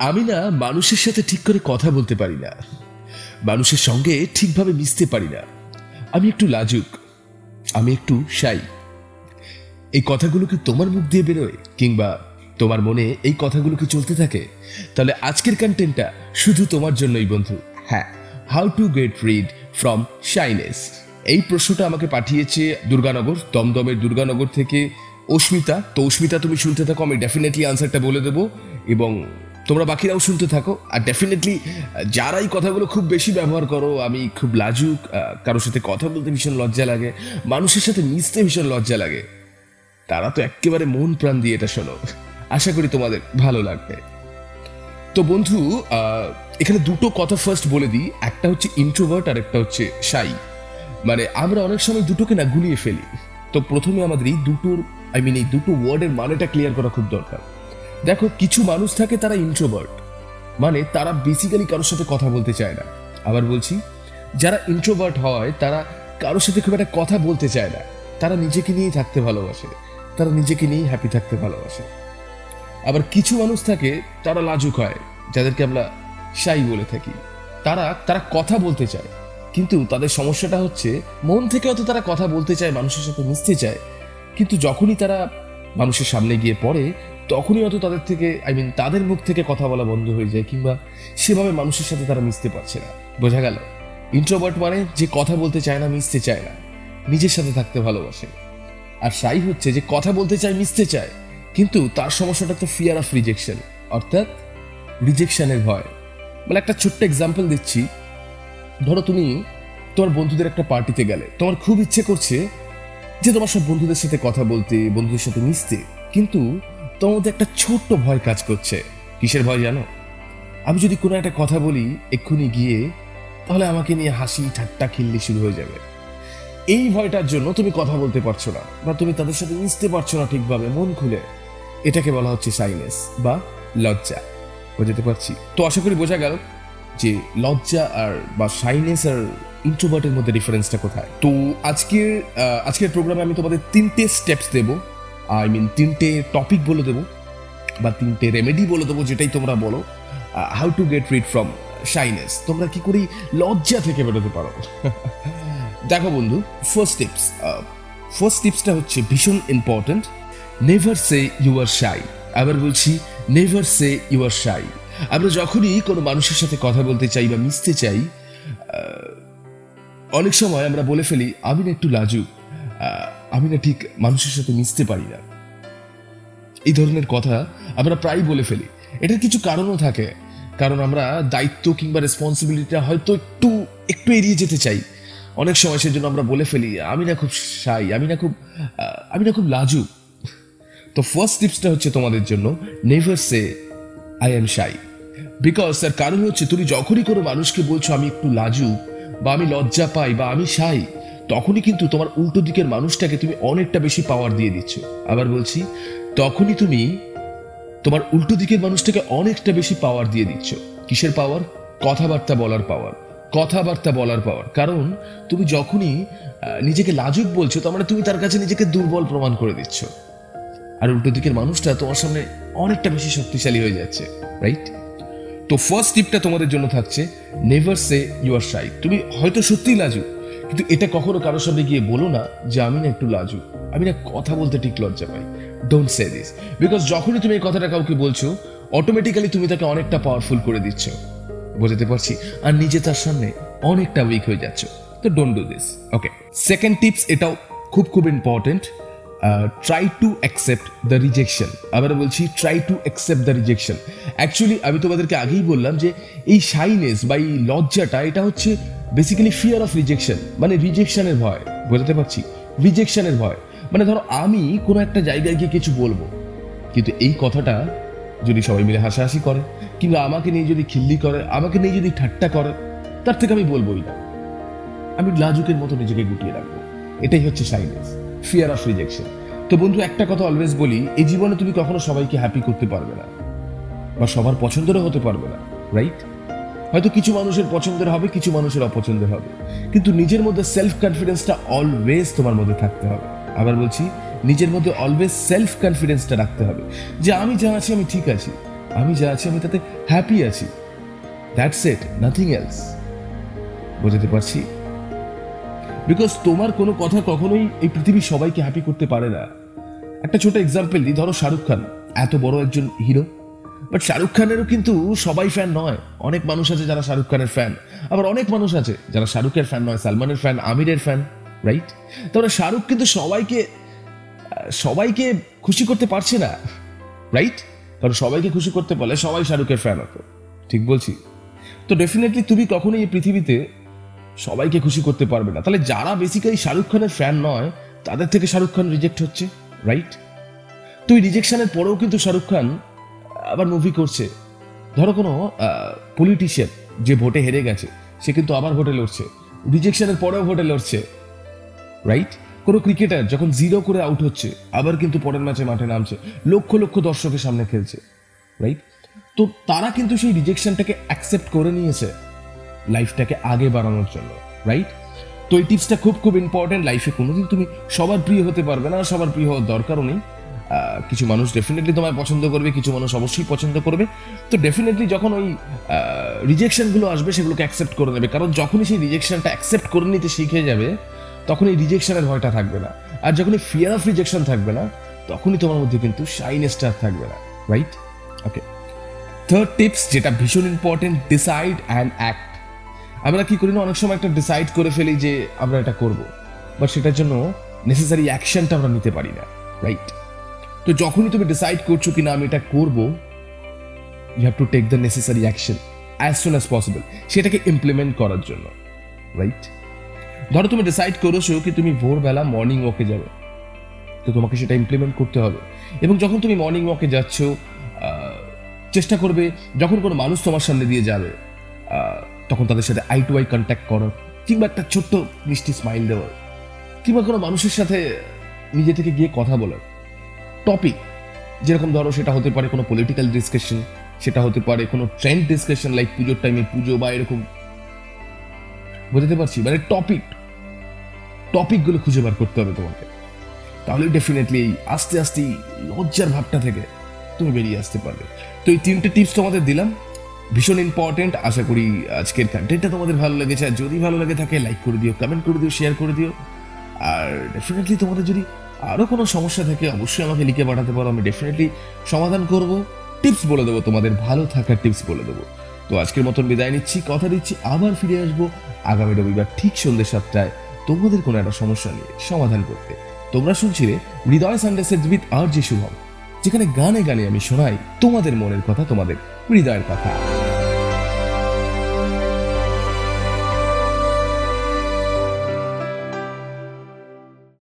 আমি না মানুষের সাথে ঠিক করে কথা বলতে পারি না। মানুষের সঙ্গে ঠিকভাবে মিশতে পারি না। আমি একটু লাজুক, আমি একটু সাই এই কথাগুলো কি তোমার মুখ দিয়ে বেরোয়? কিংবা তোমার মনে এই কথাগুলো কি চলতে থাকে? তাহলে আজকের কন্টেন্টটা শুধু তোমার জন্যই, বন্ধু। হ্যাঁ how to get rid from shyness এই প্রশ্নটা আমাকে পাঠিয়েছে দুর্গানগর, দমদমের দুর্গানগর থেকে অস্মিতা। তো অস্মিতা, তুমি শুনতে থাকো, আমি ডেফিনেটলি আনসারটা বলে দেবো। এবং তোমরা বাকিরাও শুনতে থাকো। আর ডেফিনেটলি যারা এই কথাগুলো খুব বেশি ব্যবহার করো, আমি খুব লাজুক কারোর সাথে কথা বলতে ভীষণ লজ্জা লাগে, মানুষের সাথে মিশতে ভীষণ লজ্জা লাগে। তারা তো একেবারে মন প্রাণ দিয়ে এটা শোনো। আশা করি তোমাদের ভালো লাগবে। তো বন্ধু এখানে দুটো কথা ফার্স্ট বলে দিই। একটা হচ্ছে ইন্ট্রোভার্ট আর একটা হচ্ছে শাই মানে আমরা অনেক সময় দুটোকে না গুলিয়ে ফেলি। তো প্রথমে আমাদের এই দুটোর আই মিন এই দুটো ওয়ার্ডের মানেটা ক্লিয়ার করা খুব দরকার। দেখো, কিছু মানুষ থাকে তারা ইন্ট্রোভার্ট মানে তারা বেসিক্যালি কারোর সাথে কথা বলতে চায় না। আবার বলছি, যারা ইন্ট্রোভার্ট হয়, তারা কারোর সাথে খুব একটা কথা বলতে চায় না। তারা নিজেকে নিয়েই থাকতে ভালোবাসে। তারা নিজেকে নিয়েই হ্যাপি থাকতে ভালোবাসে। আবার কিছু মানুষ থাকে, তারা লাজুক হয়, যাদেরকে আমরা শাই বলে থাকি। তারা তারা কথা বলতে চায়। কিন্তু তাদের সমস্যাটা হচ্ছে, মন থেকে হয়তো তারা কথা বলতে চায়, মানুষের সাথে মিশতে চায়। কিন্তু যখনই তারা মানুষের সামনে গিয়ে পড়ে তখনই হয়তো তাদের থেকে আই মিন তাদের মুখ থেকে কথা বলা বন্ধ হয়ে যায়, কিংবা সেভাবে মানুষের সাথে তারা মিশতে পারছে না। বোঝা গেল? ইন্ট্রোভার্ট মানে যে কথা বলতে চায় না, মিশতে চায় না। নিজের সাথে থাকতে ভালোবাসে। আর সাই হচ্ছে যে কথা বলতে চায়, মিশতে চায়, কিন্তু তার সমস্যাটা তো ফিয়ার অফ রিজেকশন অর্থাৎ রিজেকশনের ভয়। মানে একটা ছোট্ট এক্সাম্পল দিচ্ছি। ধরো তুমি তোমার বন্ধুদের একটা পার্টিতে গেলে। তোমার খুব ইচ্ছে করছে যে তোমার সব বন্ধুদের সাথে কথা বলতে, বন্ধুদের সাথে মিশতে, কিন্তু তোমার মধ্যে একটা ছোট্ট ভয় কাজ করছে। কিসের ভয় জানো? আমি যদি কোনো একটা কথা বলি এক্ষুনি গিয়ে, তাহলে আমাকে নিয়ে হাসি ঠাট্টা খিল্লি শুরু হয়ে যাবে। এই ভয়টার জন্য তুমি কথা বলতে পারছ না, বা তুমি তাদের সাথে মিশতে পারছ না ঠিকভাবে, মন খুলে। এটাকে বলা হচ্ছে সাইনেস বা লজ্জা। বোঝাতে পারছি? তো আশা করি বোঝা গেল যে লজ্জা আর বা সাইনেস আর ইন্ট্রোভার্টের মধ্যে ডিফারেন্সটা কোথায়? তো আজকের আজকের প্রোগ্রামে আমি তোমাদের তিনটে স্টেপস দেবো। আই মিন তিনটে টপিক বলে দেবো, বা তিনটে রেমেডি বলে দেবো, যেটাই তোমরা বলো how to get rid from shyness তোমরা কি করেই লজ্জা থেকে বেরোতে পারো? দেখো বন্ধু ফার্স্ট টিপস ফার্স্ট টিপসটা হচ্ছে ভীষণ important never say you are shy আবার বলছি নেভার সে ইউ আর শাই আমরা যখনই কোনো মানুষের সাথে কথা বলতে চাই বা মিশতে চাই অনেক সময় আমরা বলে ফেলি আমি না একটু লাজুক। আমি না ঠিক মানুষের সাথে মিশতে পারি না। এই ধরনের কথা আমরা প্রায় বলে ফেলি। এটার কিছু কারণও থাকে। কারণ আমরা দায়িত্ব কিংবা রেসপন্সিবিলিটিটা হয়তো একটু একটু এড়িয়ে যেতে চাই। অনেক সময় সেজন্য আমরা বলে ফেলি, আমি না খুব সাই আমি না খুব আমি না খুব লাজুক। তো ফার্স্ট টিপসটা হচ্ছে তোমাদের জন্য never say I am shy because তার কারণ হচ্ছে তুমি যখনই কোনো মানুষকে বলছো, আমি একটু লাজুক বা আমি লজ্জা পাই বা আমি শাই তখনই কিন্তু তোমার উল্টো দিকের মানুষটাকে তুমি অনেকটা বেশি পাওয়ার দিয়ে দিচ্ছ। আবার বলছি, তখনই তুমি তোমার উল্টো দিকের মানুষটাকে অনেকটা বেশি পাওয়ার দিয়ে দিচ্ছ। কিসের পাওয়ার কথাবার্তা বলার পাওয়ার কথাবার্তা বলার পাওয়ার কারণ তুমি যখনই নিজেকে লাজুক বলছো, তার মানে তুমি তার কাছে নিজেকে দুর্বল প্রমাণ করে দিচ্ছ। আর উল্টো দিকের মানুষটা তোমার সামনে অনেকটা বেশি শক্তিশালী হয়ে যাচ্ছে রাইট তো ফার্স্ট টিপটা তোমাদের জন্য থাকছে নেভার সে ইউ আর শাই তুমি হয়তো সত্যিই লাজুক কিন্তু এটা কখনো কারোর সামনে গিয়ে বলো না যে আমি না একটু লাজুক। আমি না কথা বলতে ঠিক লজ্জা পাই ডোন্ট সে দিস বিকজ যখনই তুমি এই কথাটা কাউকে বলছো অটোমেটিক্যালি তুমি তাকে অনেকটা পাওয়ারফুল করে দিচ্ছ। বোঝাতে পারছি? আর নিজে তার সামনে অনেকটা উইক হয়ে যাচ্ছ। তো don't do this okay second tips এটাও খুব খুব important try to accept the rejection আবার বলছি try to accept the rejection actually আমি তোমাদেরকে আগেই বললাম যে এই শাইনেস বা এই লজ্জাটা, এটা হচ্ছে বেসিক্যালি ফিয়ার অফ রিজেকশন মানে রিজেকশনের ভয়, বোঝাতে পারছি? রিজেকশনের ভয়। মানে ধরো, আমি কোনো একটা জায়গায় গিয়ে কিছু বলব, কিন্তু এই কথাটা যদি সবাই মিলে হাসাহাসি করে, কিংবা আমাকে নিয়ে যদি খিল্লি করে, আমাকে নিয়ে যদি ঠাট্টা করে, তার থেকে আমি বলবোই না। আমি লাজুকের মতো নিজেকে গুটিয়ে রাখব। এটাই হচ্ছে সাইনেস ফিয়ার অফ রিজেকশন তো বন্ধু, একটা কথা অলওয়েজ বলি, এই জীবনে তুমি কখনো সবাইকে হ্যাপি করতে পারবে না, বা সবার পছন্দেরও হতে পারবে না রাইট হয়তো কিছু মানুষের পছন্দের হবে, কিছু মানুষের অপছন্দের হবে। কিন্তু নিজের মধ্যে সেলফ কনফিডেন্সটা অলওয়েজ তোমার মধ্যে থাকতে হবে। আবার বলছি, নিজের মধ্যে অলওয়েজ সেলফ কনফিডেন্সটা রাখতে হবে যে আমি যা আছি আমি ঠিক আছি। আমি যা আছি আমি তাতে হ্যাপি আছি। দ্যাটস ইট নাথিং এলস বোঝাতে পারছি? বিকজ তোমার কোনো কথা কখনোই এই পৃথিবীর সবাইকে হ্যাপি করতে পারে না। একটা ছোট এক্সাম্পল দিই, ধরো শাহরুখ খান, এত বড় একজন হিরো বাট শাহরুখ খানেরও কিন্তু সবাই ফ্যান নয়। অনেক মানুষ আছে যারা শাহরুখ খানের ফ্যান আবার অনেক মানুষ আছে যারা শাহরুখের ফ্যান নয় সালমানের ফ্যান আমিরের ফ্যান রাইট তারপরে শাহরুখ কিন্তু সবাইকে সবাইকে খুশি করতে পারছে না রাইট কারণ সবাইকে খুশি করতে পারলে সবাই শাহরুখের ফ্যান হতো। ঠিক বলছি। তো ডেফিনেটলি তুমি কখনোই এই পৃথিবীতে সবাইকে খুশি করতে পারবে না। তাহলে যারা বেসিক্যালি শাহরুখ খানের ফ্যান নয়, তাদের থেকে শাহরুখ খান রিজেক্ট হচ্ছে রাইট তুই রিজেকশনের পরেও কিন্তু শাহরুখ খান আবার মুভি করছে। ধরো কোনো পলিটিশিয়ান যে ভোটে হেরে গেছে, সে কিন্তু আবার ভোটে লড়ছে। রিজেকশনের পরেও ভোটে লড়ছে। রাইট কোনো ক্রিকেটার যখন জিরো করে আউট হচ্ছে, আবার কিন্তু পরের ম্যাচে মাঠে নামছে। লক্ষ লক্ষ দর্শকের সামনে খেলছে। রাইট তো তারা কিন্তু সেই রিজেকশনটাকে অ্যাকসেপ্ট করে নিয়েছে লাইফটাকে আগে বাড়ানোর জন্য। রাইট তো এই টিপসটা খুব খুব ইম্পর্টেন্ট লাইফে কোনোদিন তুমি সবার প্রিয় হতে পারবে না, সবার প্রিয় হওয়ার দরকারও নেই। কিছু মানুষ ডেফিনেটলি তোমায় পছন্দ করবে, কিছু মানুষ অবশ্যই পছন্দ করবে। তো ডেফিনেটলি যখন ওই রিজেকশনগুলো আসবে, সেগুলোকে অ্যাকসেপ্ট করে নেবে। কারণ যখনই সেই রিজেকশনটা অ্যাকসেপ্ট করে নিতে শিখে যাবে, তখন এই রিজেকশনের ভয়টা থাকবে না। আর যখনই ফিয়ার অফ রিজেকশন থাকবে না, তখনই তোমার মধ্যে কিন্তু শাইন স্টার থাকবে না রাইট ওকে থার্ড টিপস যেটা ভীষণ ইম্পর্টেন্ট ডিসাইড অ্যান্ড অ্যাক্ট আমরা কি করি না, অনেক সময় একটা ডিসাইড করে ফেলি যে আমরা এটা করব। বাট সেটার জন্য নেসেসারি অ্যাকশনটা আমরা নিতে পারি না রাইট তো যখনই তুমি ডিসাইড করছ কি না আমি এটা করব you have to take the necessary action as soon as possible সেটাকে ইমপ্লিমেন্ট করার জন্য রাইট ধরো তুমি ডিসাইড করেছ কি তুমি ভোরবেলা মর্নিং ওয়াকে যাবে, তো তোমাকে সেটা ইমপ্লিমেন্ট করতে হবে। এবং যখন তুমি মর্নিং ওয়াকে যাচ্ছ চেষ্টা করবে, যখন কোনো মানুষ তোমার সামনে দিয়ে যাবে তখন তাদের সাথে আই টু আই কন্ট্যাক্ট করো, কিংবা একটা ছোট্ট মিষ্টি স্মাইল দেওয়ার কিংবা কোনো মানুষের সাথে নিজে থেকে গিয়ে কথা বলার টপিক যেরকম ধরো সেটা হতে পারে কোনো পলিটিক্যাল ডিসকাশন সেটা হতে পারে কোনো ট্রেন্ড ডিসকাশন লাইক পুজোর টাইমে পুজো বা এরকম। বুঝতে পারছি? মানে টপিক টপিকগুলো খুঁজে বার করতে হবে তোমাকে। তাহলে ডেফিনেটলি আস্তে আস্তে লজ্জার ভাবটা থেকে তুমি বেরিয়ে আসতে পারবে। তো এই তিনটে টিপস তোমাদের দিলাম। ভীষণ ইম্পর্টেন্ট আশা করি আজকের কন্টেন্টটা তোমাদের ভালো লেগেছে। আর যদি ভালো লাগে থাকে লাইক করে দিও কমেন্ট করে দিও শেয়ার করে দিও। আর ডেফিনেটলি তোমাদের যদি আরও কোনো সমস্যা থাকে, অবশ্যই আমাকে লিখে পাঠাতে পারো, আমি ডেফিনেটলি সমাধান করব। টিপস বলে দেবো তোমাদের, ভালো থাকার টিপস বলে দেবো। তো আজকের মতন বিদায় নিচ্ছি, কথা দিচ্ছি, আবার ফিরে আসব আগামী রবিবার ঠিক সন্ধ্যে সাতটায় তোমাদের কোনো একটা সমস্যা নিয়ে সমাধান করতে। তোমরা শুনছিলে হৃদয় সানডেসের উইথ আর যে শুভম যেখানে গানে গানে আমি শোনাই তোমাদের মনের কথা, তোমাদের হৃদয়ের কথা।